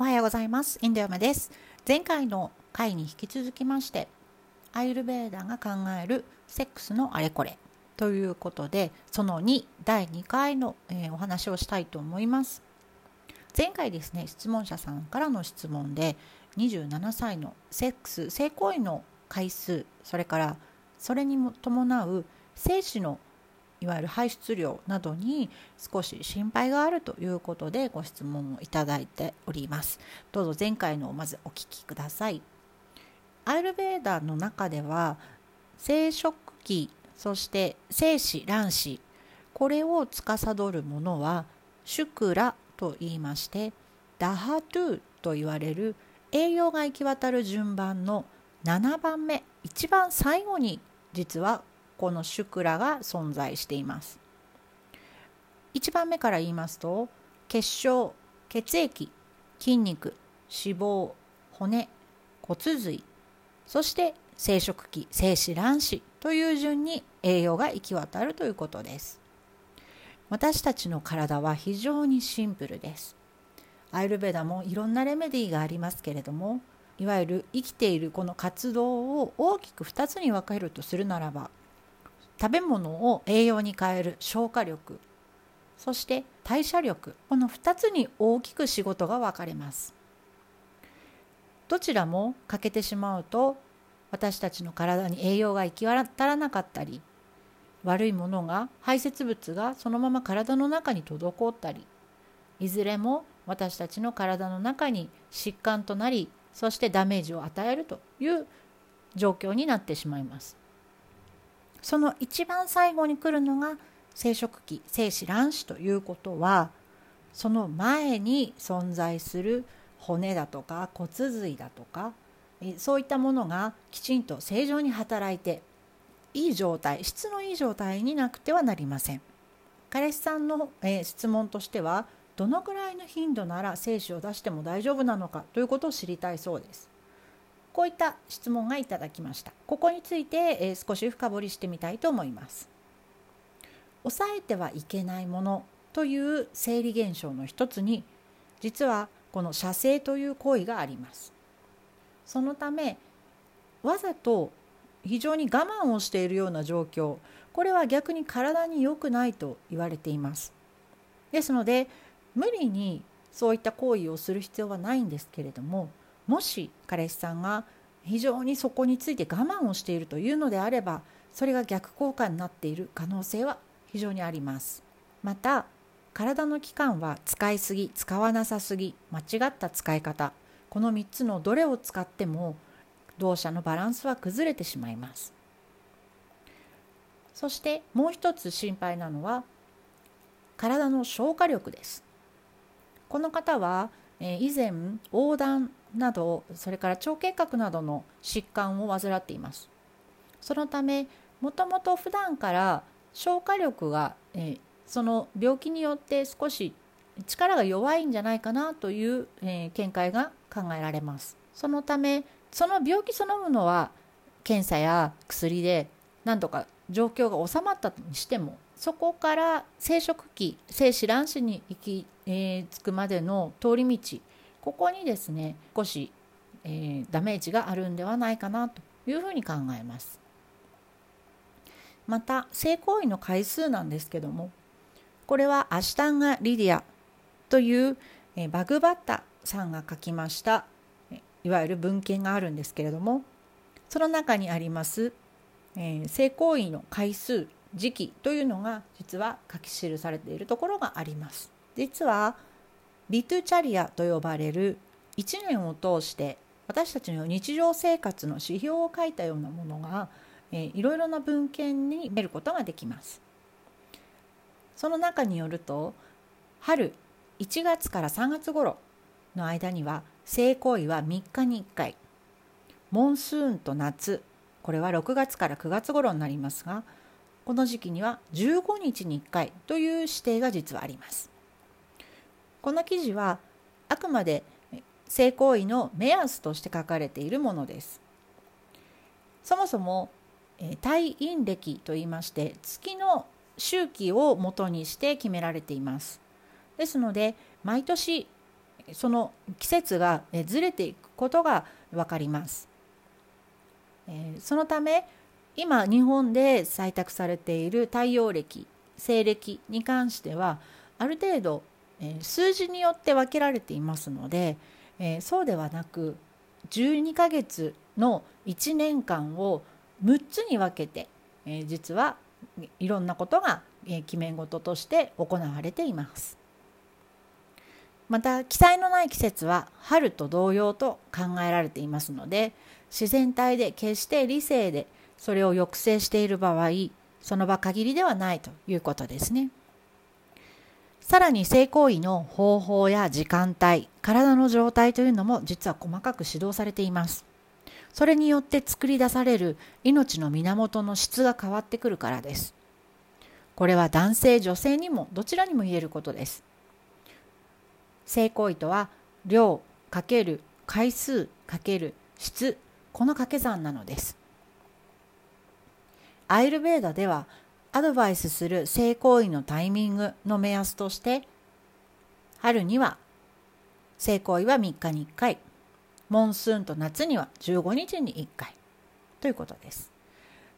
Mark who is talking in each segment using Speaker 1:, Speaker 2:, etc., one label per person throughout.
Speaker 1: おはようございます。インドヤマです。前回の回に引き続きましてアイルベーダが考えるセックスのあれこれということでその2第2回の、えー、お話をしたいと思います。前回ですね質問者さんからの質問で27歳のセックス性行為の回数それからそれにも伴う精子のいわゆる排出量などに少し心配があるということでご質問をいただいております。どうぞ前回のをまずお聞きください。アイルベーダーの中では生殖器そして精子卵子これを司るものはシュクラと言いましてダハトゥと言われる栄養が行き渡る順番の7番目一番最後に実はこのシュクラが存在しています。1番目から言いますと血小血液筋肉脂肪骨骨髄そして生殖器精子卵子という順に栄養が行き渡るということです。私たちの体は非常にシンプルです。アイルベダもいろんなレメディーがありますけれどもいわゆる生きているこの活動を大きく2つに分けるとするならば食べ物を栄養に変える消化力そして代謝力この2つに大きく仕事が分かれます。どちらも欠けてしまうと私たちの体に栄養が行き渡らなかったり悪いものが排泄物がそのまま体の中に滞ったりいずれも私たちの体の中に疾患となりそしてダメージを与えるという状況になってしまいます。その一番最後に来るのが生殖器精子卵子ということはその前に存在する骨だとか骨髄だとかそういったものがきちんと正常に働いていい状態質のいい状態になくてはなりません。彼氏さんの、えー、質問としてはどのくらいの頻度なら精子を出しても大丈夫なのかということを知りたいそうです。こういった質問がいただきました。ここについて、え少し深掘りしてみたいと思います。抑えてはいけないものという生理現象の一つに実はこの射精という行為があります。そのためわざと非常に我慢をしているような状況これは逆に体に良くないと言われています。ですので無理にそういった行為をする必要はないんですけれどももし彼氏さんが非常にそこについて我慢をしているというのであればそれが逆効果になっている可能性は非常にあります。また体の器官は使いすぎ使わなさすぎ間違った使い方この3つのどれを使っても動作のバランスは崩れてしまいます。そしてもう一つ心配なのは体の消化力です。この方はえ以前横断などそれから腸結核などの疾患を患っています。そのためもともと普段から消化力が、えー、その病気によって少し力が弱いんじゃないかなという、えー、見解が考えられます。そのためその病気そのものは検査や薬で何とか状況が収まったにしてもそこから生殖器精子卵子に行き、えー、着くまでの通り道。ここにですね少し、えー、ダメージがあるんではないかなというふうに考えます。また性行為の回数なんですけどもこれはアシタンガ・リディアという、え、バグバッタさんが書きましたいわゆる文献があるんですけれどもその中にあります、えー、性行為の回数時期というのが実は書き記されているところがあります。実はリトゥチャリアと呼ばれる1年を通して私たちの日常生活の指標を書いたようなものが、えー、いろいろな文献に見ることができます。その中によると春1月から3月頃の間には性行為は3日に1回。モンスーンと夏これは6月から9月頃になりますがこの時期には15日に1回という指定が実はあります。この記事はあくまで性行為の目安として書かれているものです。そもそも退院歴といいまして月の周期をもとにして決められています。ですので毎年その季節がずれていくことが分かります。そのため今日本で採択されている太陽暦西暦に関してはある程度数字によって分けられていますのでそうではなく12ヶ月の1年間を6つに分けて実はいろんなことが決め事として行われています。また記載のない季節は春と同様と考えられていますので自然体で決して理性でそれを抑制している場合その場限りではないということですね。さらに性行為の方法や時間帯体の状態というのも実は細かく指導されています。それによって作り出される命の源の質が変わってくるからです。これは男性女性にもどちらにも言えることです。性行為とは量かける回数かける質この掛け算なのです。アイルベーダではアドバイスする性行為のタイミングの目安として春には性行為は3日に1回モンスーンと夏には15日に1回ということです。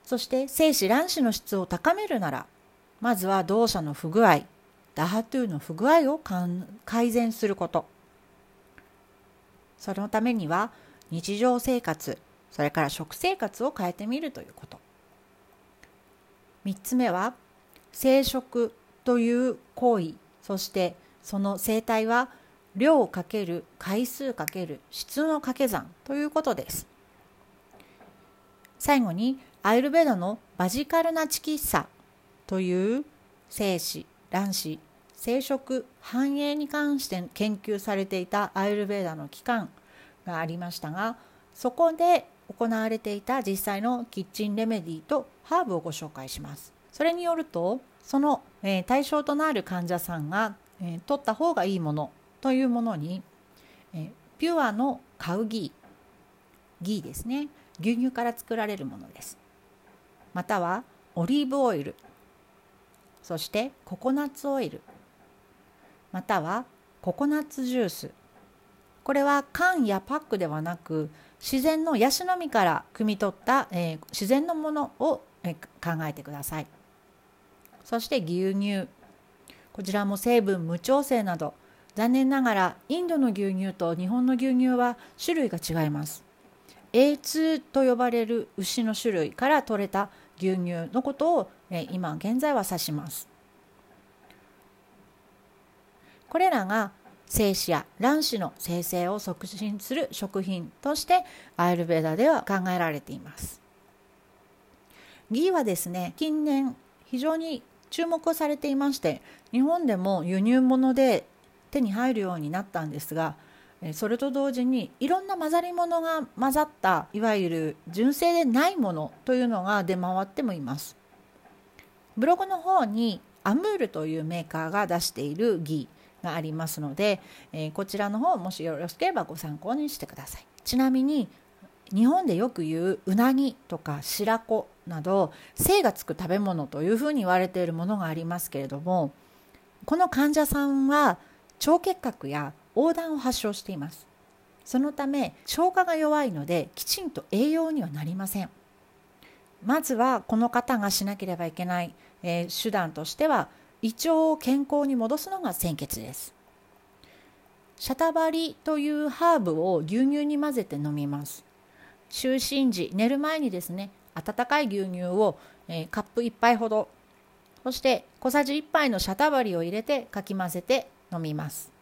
Speaker 1: そして精子卵子の質を高めるならまずは動作の不具合ダハトゥーの不具合を改善することそのためには日常生活それから食生活を変えてみるということ3つ目は生殖という行為そしてその生態は量かける回数かける質の掛け算ということです。最後にアイルベダのバジカルナチキッサという精子卵子生殖繁栄に関して研究されていたアイルベーダの機関がありましたがそこで行われていた実際のキッチンレメディとハーブをご紹介します。それによるとその、え、対象となる患者さんが、え、取った方がいいものというものに、え、ピュアのカウギーギーですね。牛乳から作られるものです。またはオリーブオイルそしてココナッツオイルまたはココナッツジュースこれは缶やパックではなく自然のヤシの実から汲み取った、えー、自然のものを、えー、考えてください。そして牛乳。こちらも成分無調整など残念ながらインドの牛乳と日本の牛乳は種類が違います。A2 と呼ばれる牛の種類から取れた牛乳のことを、えー、今現在は指します。これらが精子や卵子の生成を促進する食品としてアイルベーダでは考えられています。ギーはですね近年非常に注目されていまして日本でも輸入物で手に入るようになったんですがそれと同時にいろんな混ざり物が混ざったいわゆる純正でないものというのが出回ってもいます。ブログの方にアムールというメーカーが出しているギーがありますので、えー、こちらの方もしよろしければご参考にしてください。ちなみに日本でよく言ううなぎとか白子など精がつく食べ物というふうに言われているものがありますけれどもこの患者さんは腸結核や横断を発症しています。そのため消化が弱いのできちんと栄養にはなりません。まずはこの方がしなければいけない、えー、手段としては胃腸を健康に戻すのが鮮血です。シャタバリというハーブを牛乳に混ぜて飲みます。就寝時寝る前にですね温かい牛乳を、えー、カップ1杯ほど。そして小さじ1杯のシャタバリを入れてかき混ぜて飲みます。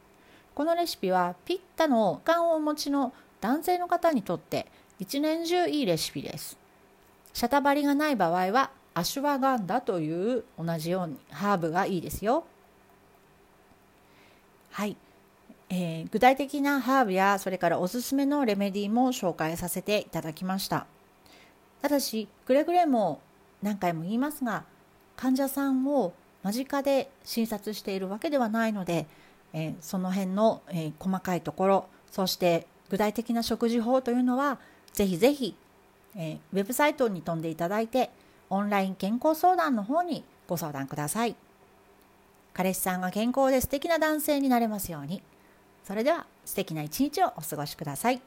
Speaker 1: このレシピはピッタの肝をお持ちの男性の方にとって一年中いいレシピです。シャタバリがない場合はアシュワガンダという同じようにハーブがいいですよ。はい、えー、具体的なハーブやそれからおすすめのレメディーも紹介させていただきました。ただしくれぐれも何回も言いますが患者さんを間近で診察しているわけではないので、えー、その辺の、えー、細かいところそして具体的な食事法というのはぜひぜひ、えー、ウェブサイトに飛んでいただいてオンライン健康相談の方にご相談ください。彼氏さんが健康で素敵な男性になれますように。それでは素敵な一日をお過ごしください。